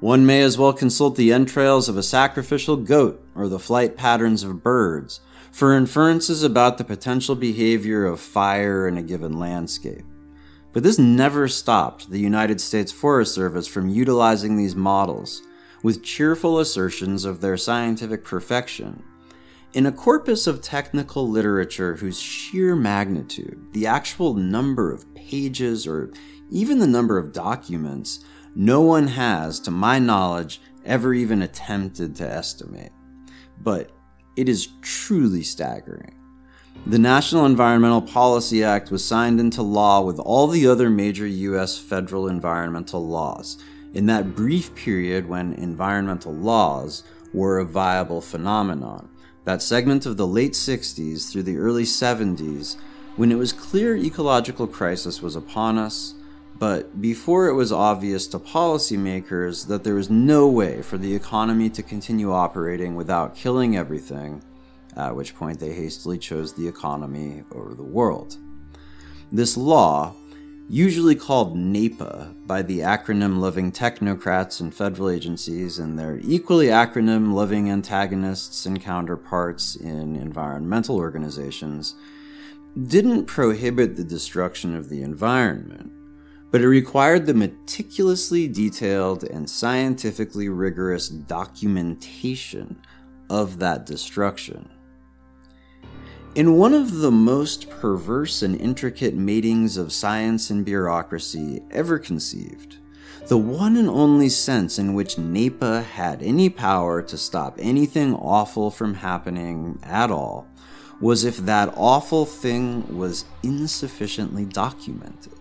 One may as well consult the entrails of a sacrificial goat or the flight patterns of birds for inferences about the potential behavior of fire in a given landscape. But this never stopped the United States Forest Service from utilizing these models with cheerful assertions of their scientific perfection in a corpus of technical literature whose sheer magnitude, the actual number of pages, or even the number of documents, no one has, to my knowledge, ever even attempted to estimate. But it is truly staggering. The National Environmental Policy Act was signed into law with all the other major U.S. federal environmental laws in that brief period when environmental laws were a viable phenomenon that segment of the late 60s through the early 70s when it was clear ecological crisis was upon us, but before it was obvious to policymakers that there was no way for the economy to continue operating without killing everything, at which point they hastily chose the economy over the world. This law, usually called NEPA by the acronym loving technocrats and federal agencies and their equally acronym loving antagonists and counterparts in environmental organizations, didn't prohibit the destruction of the environment, but it required the meticulously detailed and scientifically rigorous documentation of that destruction. In one of the most perverse and intricate matings of science and bureaucracy ever conceived, the one and only sense in which NEPA had any power to stop anything awful from happening at all was if that awful thing was insufficiently documented.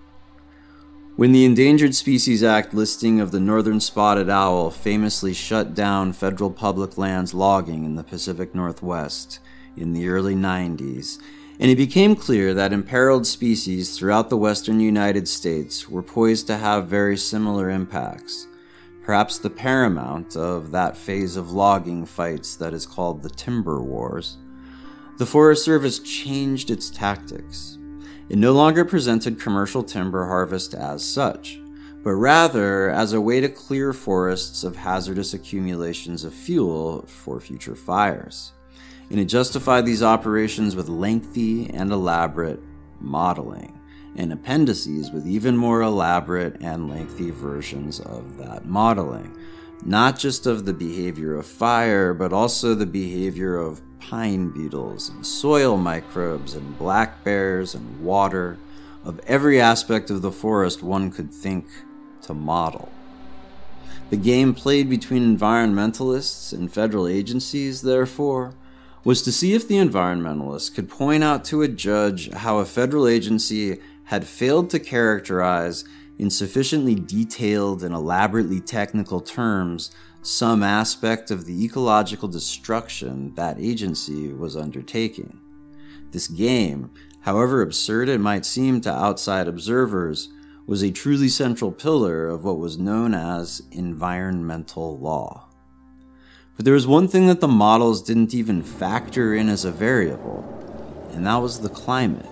When the Endangered Species Act listing of the northern spotted owl famously shut down federal public lands logging in the Pacific Northwest, in the early 90s, and it became clear that imperiled species throughout the western United States were poised to have very similar impacts. Perhaps the paramount of that phase of logging fights that is called the Timber Wars. The Forest Service changed its tactics. It no longer presented commercial timber harvest as such, but rather as a way to clear forests of hazardous accumulations of fuel for future fires and it justified these operations with lengthy and elaborate modeling, and appendices with even more elaborate and lengthy versions of that modeling. Not just of the behavior of fire, but also the behavior of pine beetles and soil microbes and black bears and water, of every aspect of the forest one could think to model. The game played between environmentalists and federal agencies, therefore, was to see if the environmentalists could point out to a judge how a federal agency had failed to characterize in sufficiently detailed and elaborately technical terms some aspect of the ecological destruction that agency was undertaking. This game, however absurd it might seem to outside observers, was a truly central pillar of what was known as environmental law. But there was one thing that the models didn't even factor in as a variable, and that was the climate.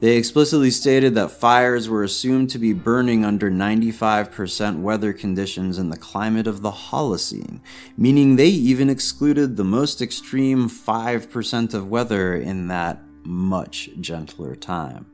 They explicitly stated that fires were assumed to be burning under 95% weather conditions in the climate of the Holocene, meaning they even excluded the most extreme 5% of weather in that much gentler time.